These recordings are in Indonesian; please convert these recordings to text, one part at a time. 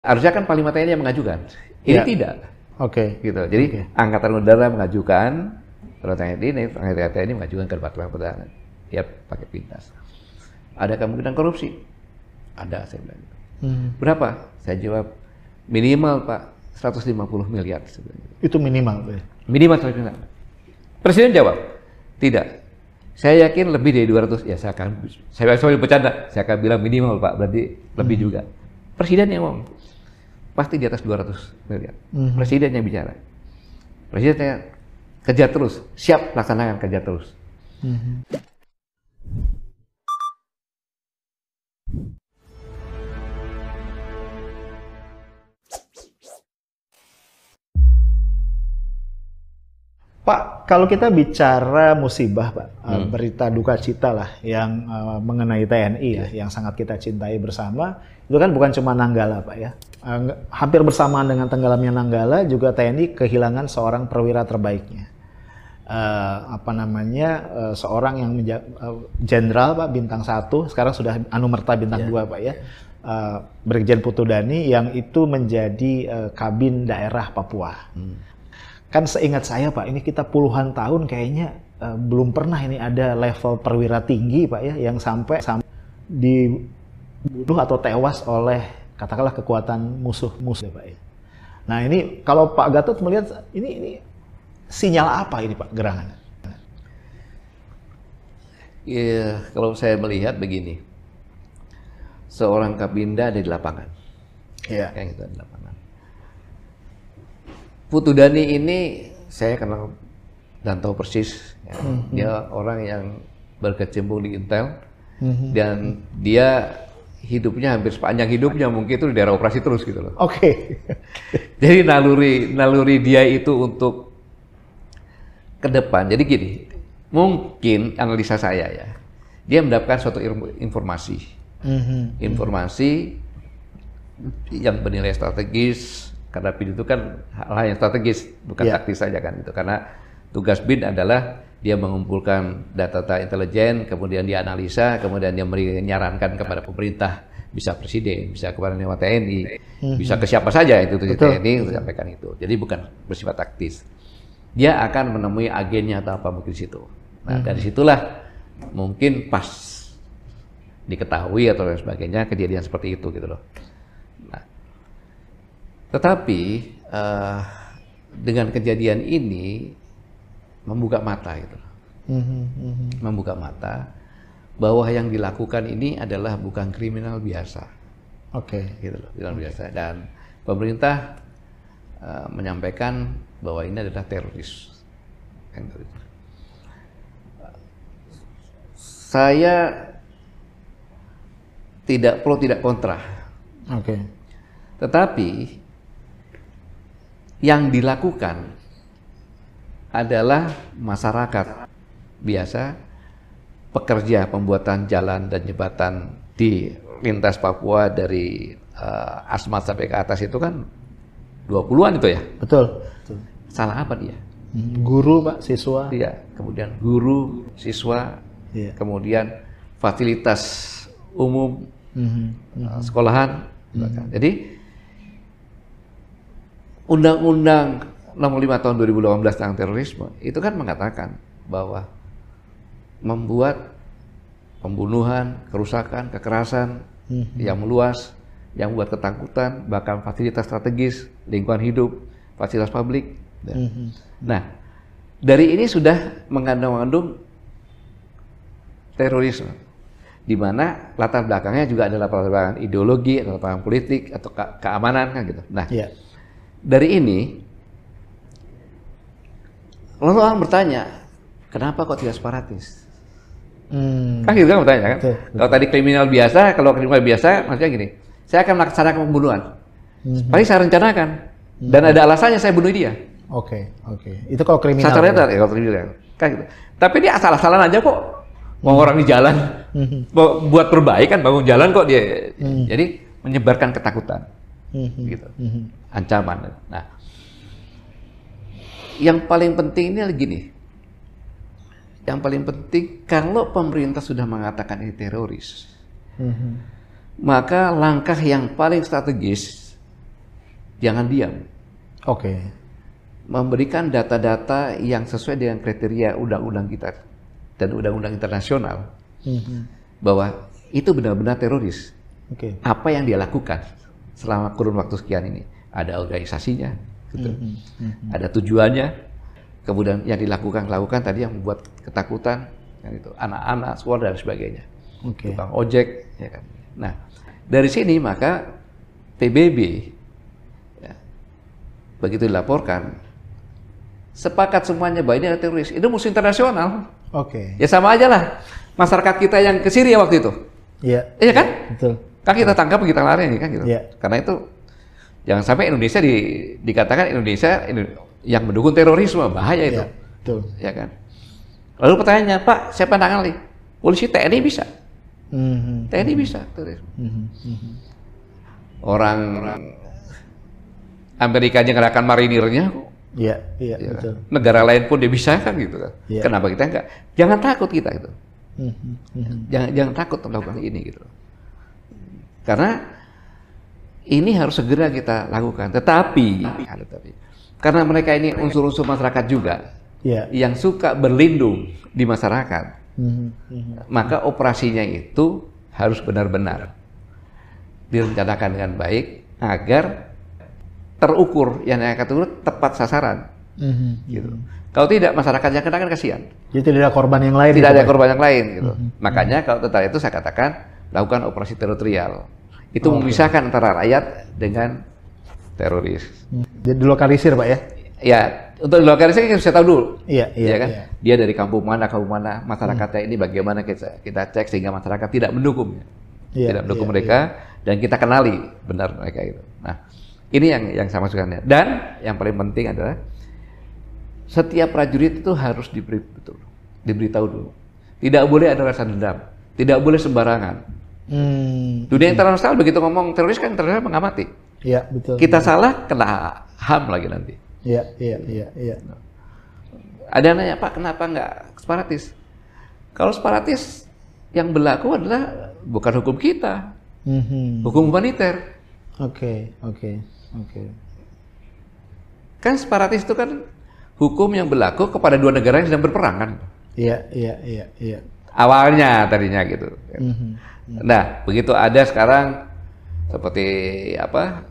Harusnya kan Panglima TNI yang mengajukan. Ini Ya. tidak. Oke. Gitu. Jadi Oke. Angkatan Udara mengajukan, Panglima TNI, ini Panglima TNI mengajukan ke Departemen Pertahanan. Ya pakai pintas. Ada kemungkinan korupsi? Ada, saya bilang. gitu. Mhm. Berapa? Saya jawab, minimal Pak 150 miliar. Gitu. Itu minimal. Pak? Minimal 150 miliar. Presiden jawab, tidak. Saya yakin lebih dari 200. Ya saya akan, saya saya bercanda, saya akan bilang minimal Pak, berarti lebih juga. Presiden yang ngomong, pasti di atas 200 miliar. Mhm. Presiden yang bicara. Presidennya kerja terus, siap laksanakan kerja terus. Mhm. Pak, kalau kita bicara musibah, Pak, eh, berita duka cita lah yang eh, mengenai TNI ya, yang sangat kita cintai bersama, itu kan bukan cuma Nanggala, Pak ya. Eh, hampir bersamaan dengan tenggelamnya Nanggala, juga TNI kehilangan seorang perwira terbaiknya. Eh, apa namanya eh, seorang yang jenderal Pak bintang satu, sekarang sudah anumerta bintang dua Pak ya. Eh, Brigjen Putudani yang itu menjadi eh, kabin daerah Papua. Kan seingat saya Pak, ini kita puluhan tahun kayaknya eh, belum pernah ini ada level perwira tinggi Pak ya yang sampai sam- dibunuh atau tewas oleh katakanlah kekuatan musuh-musuh ya Pak ya. Nah ini kalau Pak Gatot melihat ini ini sinyal apa ini Pak gerangan? Iya, kalau saya melihat begini, seorang kabinda ada di lapangan. Iya. Kayak gitu di lapangan. Putu Dani ini saya kenal dan tahu persis. ya. Dia orang yang berkecimpung di Intel dan dia hidupnya hampir sepanjang hidupnya mungkin itu di daerah operasi terus gitu loh. Oke. Jadi naluri naluri dia itu untuk ke depan. Jadi gini, mungkin analisa saya ya, dia mendapatkan suatu informasi, Mhm. informasi yang bernilai strategis. Karena BIN itu kan hal-hal yang strategis, bukan Iya. taktis saja kan itu. Karena tugas BIN adalah dia mengumpulkan data-data intelijen, kemudian dia analisa, kemudian dia menyarankan kepada pemerintah, bisa presiden, bisa kepada Dewan TNI, bisa ke siapa saja itu Betul. TNI untuk sampaikan itu. Jadi bukan bersifat taktis. Dia akan menemui agennya atau apa mungkin di situ. Nah dari situlah mungkin pas diketahui atau lain sebagainya kejadian seperti itu gitu loh. Nah, tetapi eh, dengan kejadian ini membuka mata gitu loh. Mhm, mhm. membuka mata bahwa yang dilakukan ini adalah bukan kriminal biasa Oke. gitu loh kriminal biasa dan pemerintah eh, menyampaikan bahwa ini adalah teroris Kan gitu. saya tidak pro tidak kontra Oke. tetapi yang dilakukan adalah masyarakat biasa pekerja pembuatan jalan dan jembatan di lintas Papua dari eh, Asmat sampai ke atas itu kan 20-an itu ya. Betul. Betul. Salah apa dia? Mhm. Guru Pak, siswa. Dia kemudian guru, siswa, Iya. kemudian fasilitas umum Mhm. uh, sekolahan. Jadi Undang-Undang Nomor 5 Tahun 2018 tentang terorisme itu kan mengatakan bahwa membuat pembunuhan, kerusakan, kekerasan Mhm. yang meluas, yang membuat ketakutan, bahkan fasilitas strategis, lingkungan hidup, fasilitas publik. Mhm. Nah, dari ini sudah mengandung-andung terorisme, di mana latar belakangnya juga adalah latar belakang ideologi, atau latar belakang politik, atau ke- keamanan kan gitu. Nah, Iya. dari ini, lalu orang bertanya, kenapa kok tidak separatis? Hmm. Kan gitu kan bertanya kan? Betul, Kalau tadi kriminal biasa, kalau kriminal biasa, maksudnya gini, saya akan melaksanakan pembunuhan. Mhm. Pasti saya rencanakan, dan ada alasannya saya bunuh dia. Oke, oke. Itu kalau kriminal. Saya ya kalau kriminal. Kan gitu. Tapi dia asal-asalan aja kok. Mau orang di jalan, mau buat perbaikan, bangun jalan kok dia. Hmm. Jadi menyebarkan ketakutan, Mhm. gitu. Mhm. ancaman. Nah, yang paling penting ini adalah gini. Yang paling penting kalau pemerintah sudah mengatakan ini teroris, Mhm. maka langkah yang paling strategis jangan diam. Oke. Memberikan data-data yang sesuai dengan kriteria undang-undang kita dan undang-undang internasional Mhm. bahwa itu benar-benar teroris. Oke. Apa yang dia lakukan selama kurun waktu sekian ini? Ada organisasinya, gitu. Mhm. Mhm. ada tujuannya. Kemudian yang dilakukan lakukan tadi yang membuat ketakutan, kan itu anak-anak, sekolah dan sebagainya. Oke. tukang ojek, ya kan. Nah, dari sini maka PBB ya, begitu dilaporkan sepakat semuanya bahwa ini adalah teroris. Itu musuh internasional. Oke. Ya sama aja lah masyarakat kita yang ke Syria waktu itu. Iya. Iya kan? Betul. Kan kita tangkap kita lari kan gitu. Iya. Karena itu jangan sampai Indonesia di, dikatakan Indonesia Indo- yang mendukung terorisme bahaya itu. Betul. Ya kan? Lalu pertanyaannya, Pak, siapa yang tangani? Polisi TNI bisa. Mhm. TNI bisa terorisme. Mhm. Mhm. orang Amerika aja ngerahkan marinirnya kok. Iya, iya, Ya. betul. negara lain pun dia bisa kan gitu kan Iya. kenapa kita enggak jangan takut kita itu Mhm. Mhm. jangan jangan takut melakukan ini gitu karena ini harus segera kita lakukan tetapi tetapi karena mereka ini unsur-unsur masyarakat juga Iya. yang suka berlindung di masyarakat Mhm. Mhm. maka operasinya itu harus benar-benar direncanakan dengan baik agar terukur yang akan turut tepat sasaran Mhm. gitu. Kalau tidak masyarakat yang kena kan kasihan. Jadi tidak ada korban yang lain. Tidak ada korban yang lain gitu. Makanya kalau tentara itu saya katakan lakukan operasi teritorial. Itu memisahkan antara rakyat dengan teroris. Hmm. Jadi dilokalisir, Pak ya? Ya, untuk lokalisasi kita bisa tahu dulu. Iya, iya, ya kan? iya. Dia dari kampung mana, kampung mana, masyarakatnya ini bagaimana kita kita cek sehingga masyarakat tidak mendukungnya. Iya, tidak mendukung iya, mereka dan kita kenali benar mereka itu. Nah, ini yang yang sama masukkannya. Dan yang paling penting adalah setiap prajurit itu harus diberi betul, diberitahu dulu. Tidak boleh ada rasa dendam, tidak boleh sembarangan. Hmm. Dunia internasional begitu ngomong teroris kan internasional mengamati. Iya, betul. Kita salah kena HAM lagi nanti. Iya, iya, iya, iya. Ada yang nanya, Pak, kenapa nggak separatis? Kalau separatis yang berlaku adalah bukan hukum kita, Mhm. hukum humaniter. Oke, oke, oke. Kan separatis itu kan hukum yang berlaku kepada dua negara yang sedang berperang kan. Iya, iya, iya, iya. Awalnya tadinya gitu. Mhm. Nah, begitu ada sekarang seperti apa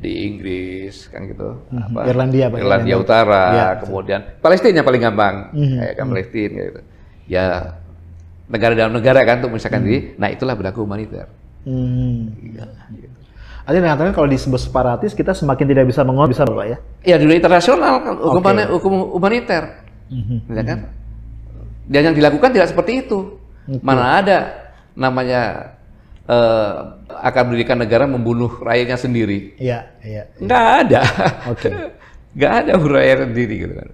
di Inggris kan gitu, Mhm. apa Irlandia, Irlandia Irlandia. Utara, Iya, kemudian Palestina yang paling gampang, Mhm. kayak kan Palestina gitu. Ya negara dalam negara kan untuk memisahkan diri. Nah, itulah berlaku humaniter. Hmm. Iya, gitu. Artinya mengatakan kalau disebut separatis kita semakin tidak bisa mengontrol, bisa Pak ya? Ya dunia internasional kan hukum, humani- hukum humaniter, Mhm. ya kan? Dan yang dilakukan tidak seperti itu. Mana ada namanya eh, akan mendirikan negara membunuh rakyatnya sendiri? Iya, iya. Nggak ada. Oke. Nggak ada rakyat sendiri gitu kan.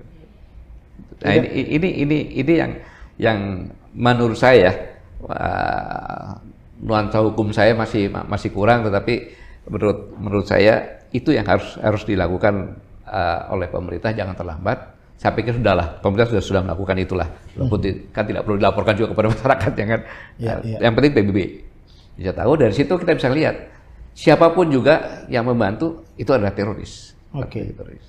Nah ini, ini ini ini yang yang menurut saya wah, nuansa hukum saya masih masih kurang, tetapi menurut menurut saya itu yang harus harus dilakukan eh, oleh pemerintah jangan terlambat. Saya pikir sudahlah pemerintah sudah sudah melakukan itulah. Walaupun ti- kan tidak perlu dilaporkan juga kepada masyarakat ya kan. Iya, Eh, iya. Yang penting PBB bisa tahu dari situ kita bisa lihat siapa pun juga yang membantu itu adalah teroris. Oke. Teroris.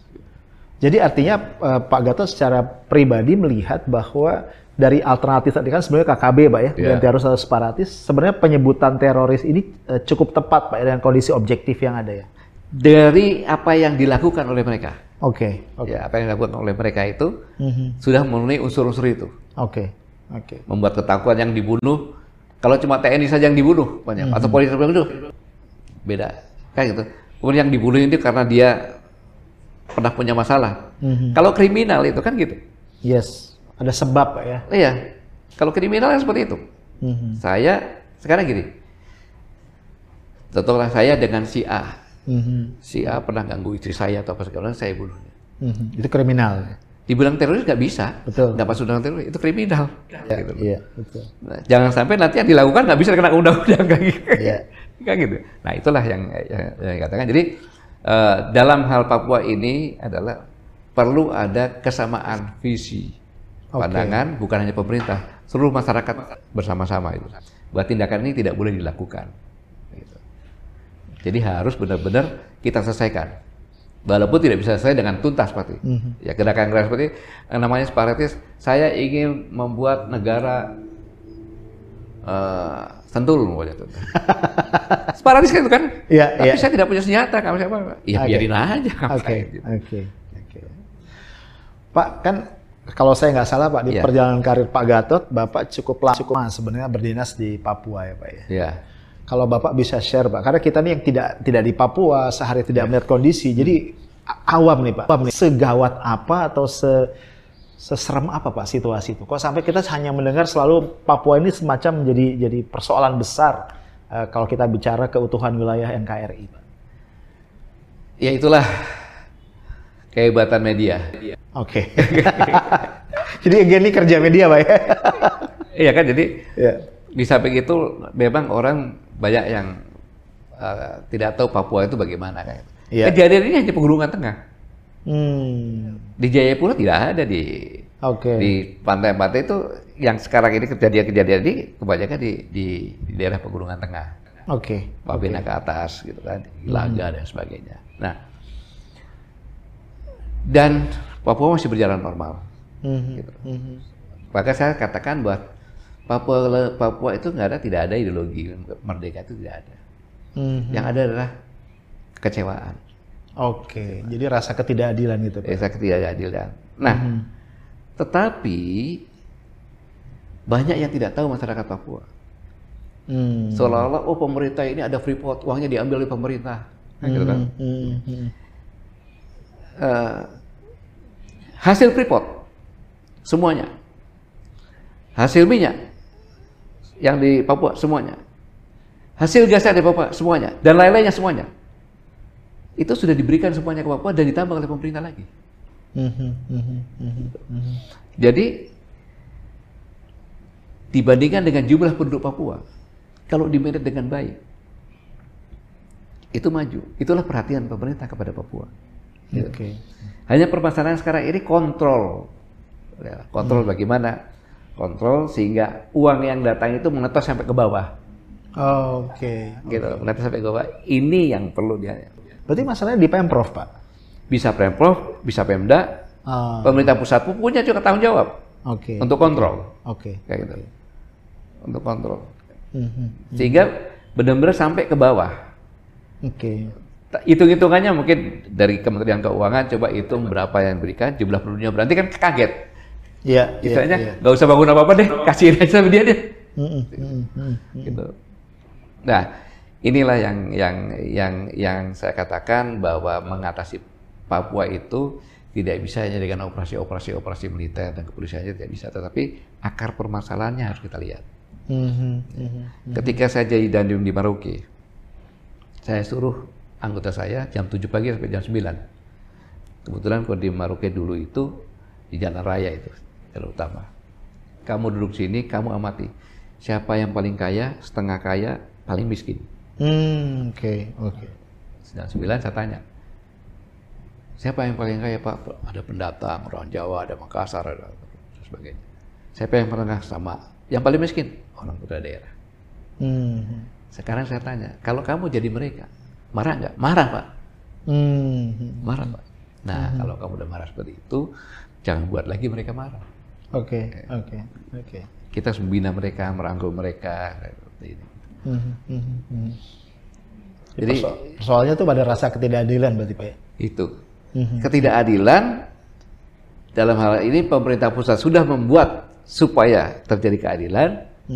Jadi artinya eh, Pak Gatot secara pribadi melihat bahwa dari alternatif tadi kan sebenarnya KKB Pak ya, Iya. dan teroris atau separatis, sebenarnya penyebutan teroris ini eh, cukup tepat Pak ya, dengan kondisi objektif yang ada ya. Dari apa yang dilakukan oleh mereka. Oke, oke. Ya, apa yang dilakukan oleh mereka itu Mhm. sudah memenuhi unsur-unsur itu. Oke, oke. Membuat ketakutan yang dibunuh. Kalau cuma TNI saja yang dibunuh banyak atau polisi yang dibunuh. Beda. Kayak gitu. Kemudian yang dibunuh itu karena dia pernah punya masalah. Mhm. Kalau kriminal itu kan gitu. Yes, ada sebab ya. Iya. Kalau kriminal kan seperti itu. Mhm. Saya sekarang gini. Contohnya saya dengan si A. Mhm. Si A pernah ganggu istri saya atau apa segala saya bunuh. Mhm. Itu kriminal. ya? Dibilang teroris nggak bisa. Betul. Nggak masuk dalam teroris. Itu kriminal. Gitu. Iya, betul. Nah, jangan sampai nanti yang dilakukan nggak bisa kena undang-undang kayak gitu. Iya. Kayak gitu. Nah itulah yang, yang, yang dikatakan. Jadi eh, dalam hal Papua ini adalah perlu ada kesamaan visi, pandangan, bukan hanya pemerintah, seluruh masyarakat bersama-sama itu. Bahwa tindakan ini tidak boleh dilakukan. Jadi harus benar-benar kita selesaikan. Walaupun tidak bisa selesai dengan tuntas seperti Mhm. ya gerakan-gerakan seperti yang namanya separatis. Saya ingin membuat negara eh sentul pokoknya itu. separatis kan itu kan? Iya, Tapi iya. saya tidak punya senjata, kamu siapa? Ya Oke. biarin aja. Oke, gitu. oke, oke. Pak, kan kalau saya nggak salah Pak, di Iya. perjalanan karir Pak Gatot, Bapak cukup lama cukup lama sebenarnya berdinas di Papua ya Pak ya. Ya. Kalau Bapak bisa share Pak, karena kita nih yang tidak tidak di Papua, sehari tidak melihat kondisi, jadi awam nih Pak. Awam nih, segawat apa atau se seserem apa Pak situasi itu? Kok sampai kita hanya mendengar selalu Papua ini semacam menjadi jadi persoalan besar eh, kalau kita bicara keutuhan wilayah NKRI Pak. Ya itulah kehebatan media. Oke. jadi ini kerja media Pak ya. Iya kan jadi ya. di samping itu memang orang banyak yang uh, tidak tahu Papua itu bagaimana kan. Iya. Kejadian ini hanya pegunungan tengah. Hmm. Di Jayapura tidak ada di Oke. di pantai-pantai itu yang sekarang ini kejadian-kejadian ini kebanyakan di, di, di daerah pegunungan tengah. Oke. Wabena ke atas gitu kan, Ilaga dan sebagainya. Nah, dan Papua masih berjalan normal. Mhm, Gitu. mhm. Maka saya katakan bahwa Papua Papua itu nggak ada tidak ada ideologi merdeka itu tidak ada. Mhm. Yang ada adalah kekecewaan, Oke, jadi rasa ketidakadilan gitu. Pak. rasa ketidakadilan. Nah, Mhm. tetapi banyak yang tidak tahu masyarakat Papua. Hmm. Seolah-olah oh pemerintah ini ada freeport, uangnya diambil oleh pemerintah. Nah, gitu kan. Mhm, mhm. Eh, hasil freeport semuanya, hasil minyak yang di Papua semuanya, hasil gasnya di Papua semuanya, dan lain-lainnya semuanya, itu sudah diberikan semuanya ke Papua dan ditambah oleh pemerintah lagi. Jadi dibandingkan dengan jumlah penduduk Papua, kalau dimanage dengan baik, itu maju. Itulah perhatian pemerintah kepada Papua. Gitu. Oke. Hanya permasalahan sekarang ini kontrol. Ya, kontrol bagaimana? Kontrol sehingga uang yang datang itu menetas sampai ke bawah. Oke. Gitu, menetas sampai ke bawah. Ini yang perlu dia. Berarti masalahnya di Pemprov, Pak. Bisa Pemprov, bisa Pemda, Ah, pemerintah pusat pun punya juga tanggung jawab Oke. untuk kontrol. Oke. Kayak gitu. Untuk kontrol. Mhm. Sehingga benar-benar sampai ke bawah. Oke. Hitung-hitungannya mungkin dari Kementerian Keuangan coba hitung berapa yang diberikan, jumlah penduduknya berarti kan kaget. Iya, iya, Istilahnya iya. nggak usah bangun apa-apa deh, kasihin aja sama dia deh. Mhm, mhm. gitu. Nah, inilah yang yang yang yang saya katakan bahwa mengatasi Papua itu tidak bisa hanya dengan operasi-operasi operasi militer dan kepolisiannya tidak bisa, tetapi akar permasalahannya harus kita lihat. Mhm, mhm. Ketika saya jadi dandim di Maroke, saya suruh anggota saya jam 7 pagi sampai jam 9. Kebetulan kalau di Maroke dulu itu di jalan raya itu, jalan utama. Kamu duduk sini, kamu amati. Siapa yang paling kaya, setengah kaya, paling miskin. Hmm, Oke, oke. Jam 9 saya tanya. Siapa yang paling kaya Pak? Ada pendatang, orang Jawa, ada Makassar, ada dan sebagainya. Siapa yang menengah sama? Yang paling miskin? Orang putra daerah. Mhm. Sekarang saya tanya, kalau kamu jadi mereka, marah nggak? Marah Pak. Mhm. Marah Pak. Nah, kalau kamu udah marah seperti itu, jangan buat lagi mereka marah. Oke, oke, oke. Kita harus membina mereka, merangkul mereka. seperti ini. Mhm, mhm, mhm. Jadi Perso- Persoalannya tuh pada rasa ketidakadilan berarti Pak ya? itu Mhm. ketidakadilan dalam hal ini pemerintah pusat sudah membuat supaya terjadi keadilan,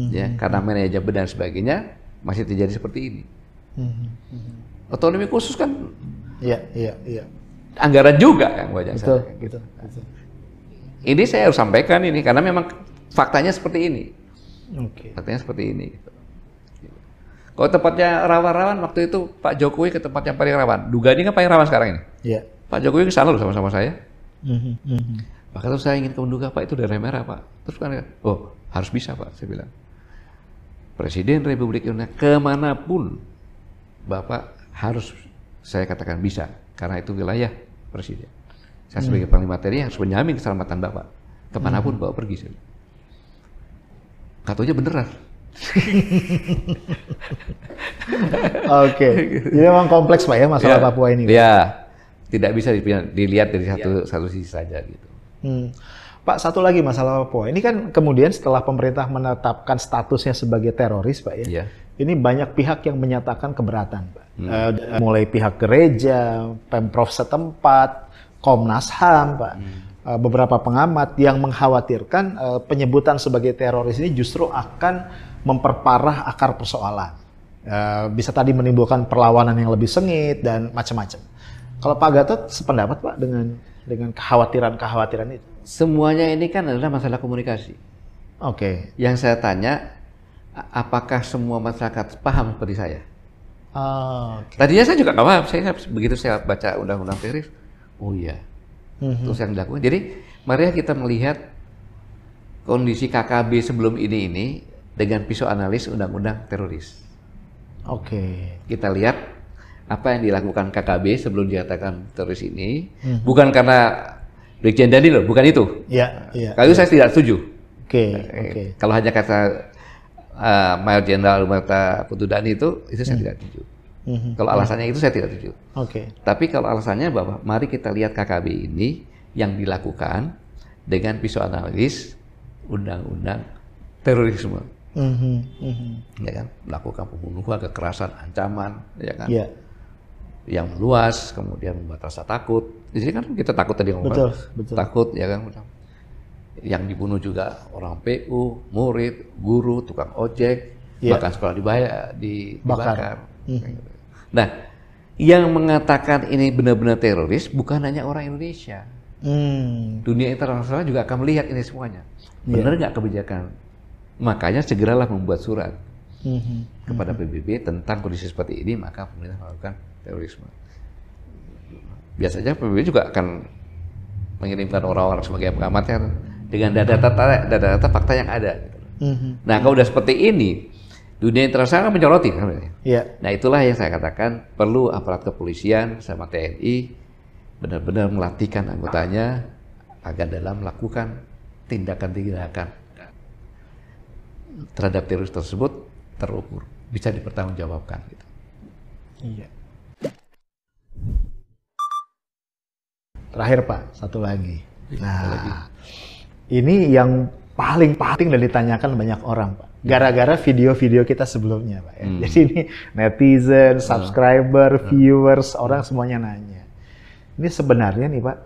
ya karena manajemen dan sebagainya masih terjadi seperti ini. Mhm, mhm. Otonomi khusus kan Iya, iya, iya. anggaran juga kan wajah Betul, saya. betul, betul. Ini saya harus sampaikan ini karena memang faktanya seperti ini. Oke. Faktanya seperti ini. Kalau tempatnya rawan-rawan waktu itu Pak Jokowi ke tempat yang paling rawan. Duga ini kan paling rawan sekarang ini. Iya. Pak Jokowi ke sana loh sama-sama saya. Mhm, mhm. Maka terus saya ingin ke Menduga, Pak itu daerah merah Pak. Terus kan, oh harus bisa Pak, saya bilang. Presiden Republik Indonesia ke mana pun Bapak harus saya katakan bisa, karena itu wilayah Presiden. Saya sebagai Panglima TNI harus menjamin keselamatan Bapak. Ke mana pun Bapak pergi. Saya. Katanya beneran. Oke. Jadi memang kompleks Pak ya masalah Ya, Papua ini. Ya. tidak bisa dilihat dari satu ya. satu sisi saja gitu. Hmm. Pak, satu lagi masalah Papua. Ini kan kemudian setelah pemerintah menetapkan statusnya sebagai teroris, Pak ya. ya. Ini banyak pihak yang menyatakan keberatan, Pak. Hmm. Uh, mulai pihak gereja, pemprov setempat, Komnas HAM, Pak. Hmm. Uh, beberapa pengamat yang mengkhawatirkan uh, penyebutan sebagai teroris ini justru akan memperparah akar persoalan. Uh, bisa tadi menimbulkan perlawanan yang lebih sengit dan macam-macam. Kalau Pak Gatot sependapat Pak dengan dengan kekhawatiran-kekhawatiran itu? Semuanya ini kan adalah masalah komunikasi. Oke. Okay. Yang saya tanya, apakah semua masyarakat paham seperti saya? Oh, okay. Tadinya saya juga nggak paham. Saya begitu saya baca undang-undang teroris, oh iya. Mm-hmm. Terus yang dilakukan. Jadi mari kita melihat kondisi KKB sebelum ini ini dengan pisau analis undang-undang teroris. Oke. Okay. Kita lihat apa yang dilakukan KKB sebelum dikatakan teroris ini hmm. bukan karena Brigjen Dani loh, bukan itu. Iya, iya. Kalau ya. saya tidak setuju. Oke, okay, eh, oke. Okay. Kalau hanya kata uh, Mayor Jenderal Umarta Putu Dani itu, itu saya hmm. tidak setuju. Hmm. Kalau alasannya itu saya tidak setuju. Oke. Okay. Tapi kalau alasannya bahwa mari kita lihat KKB ini yang dilakukan dengan pisau analis undang-undang terorisme. Mm -hmm. Ya kan, melakukan pembunuhan, kekerasan, ancaman, ya kan. Yeah yang luas, kemudian membuat rasa takut. Di sini kan kita takut tadi ngomong, betul, betul. takut ya kan. Yang dibunuh juga orang PU, murid, guru, tukang ojek, yeah. bahkan sekolah dibayar, dibakar. Hmm. Nah, yang mengatakan ini benar-benar teroris bukan hanya orang Indonesia. Hmm. Dunia internasional juga akan melihat ini semuanya. Iya. Benar nggak yeah. kebijakan? Makanya segeralah membuat surat hmm. kepada PBB tentang kondisi seperti ini, maka pemerintah melakukan terorisme. Biasanya PBB juga akan mengirimkan orang-orang sebagai pengamatnya dengan data-data data-data fakta yang ada. Mm-hmm. Nah, kalau udah seperti ini, dunia internasional akan menyoroti. Yeah. Nah, itulah yang saya katakan perlu aparat kepolisian sama TNI benar-benar melatihkan anggotanya agar dalam melakukan tindakan-tindakan terhadap teroris tersebut terukur, bisa dipertanggungjawabkan. Gitu. Iya. Terakhir Pak, satu lagi. Nah, ini yang paling penting dan ditanyakan banyak orang Pak. Gara-gara video-video kita sebelumnya Pak. Ya. Hmm. Jadi ini netizen, hmm. subscriber, hmm. viewers, orang semuanya nanya. Ini sebenarnya nih Pak,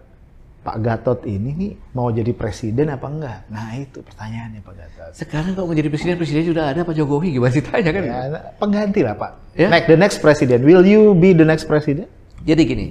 Pak Gatot ini nih mau jadi presiden apa enggak? Nah itu pertanyaannya Pak Gatot. Sekarang kalau mau jadi presiden, presiden sudah ada Pak Jokowi gimana sih tanya kan? Ya, pengganti lah Pak. Ya? Next, the next president. Will you be the next president? Jadi gini,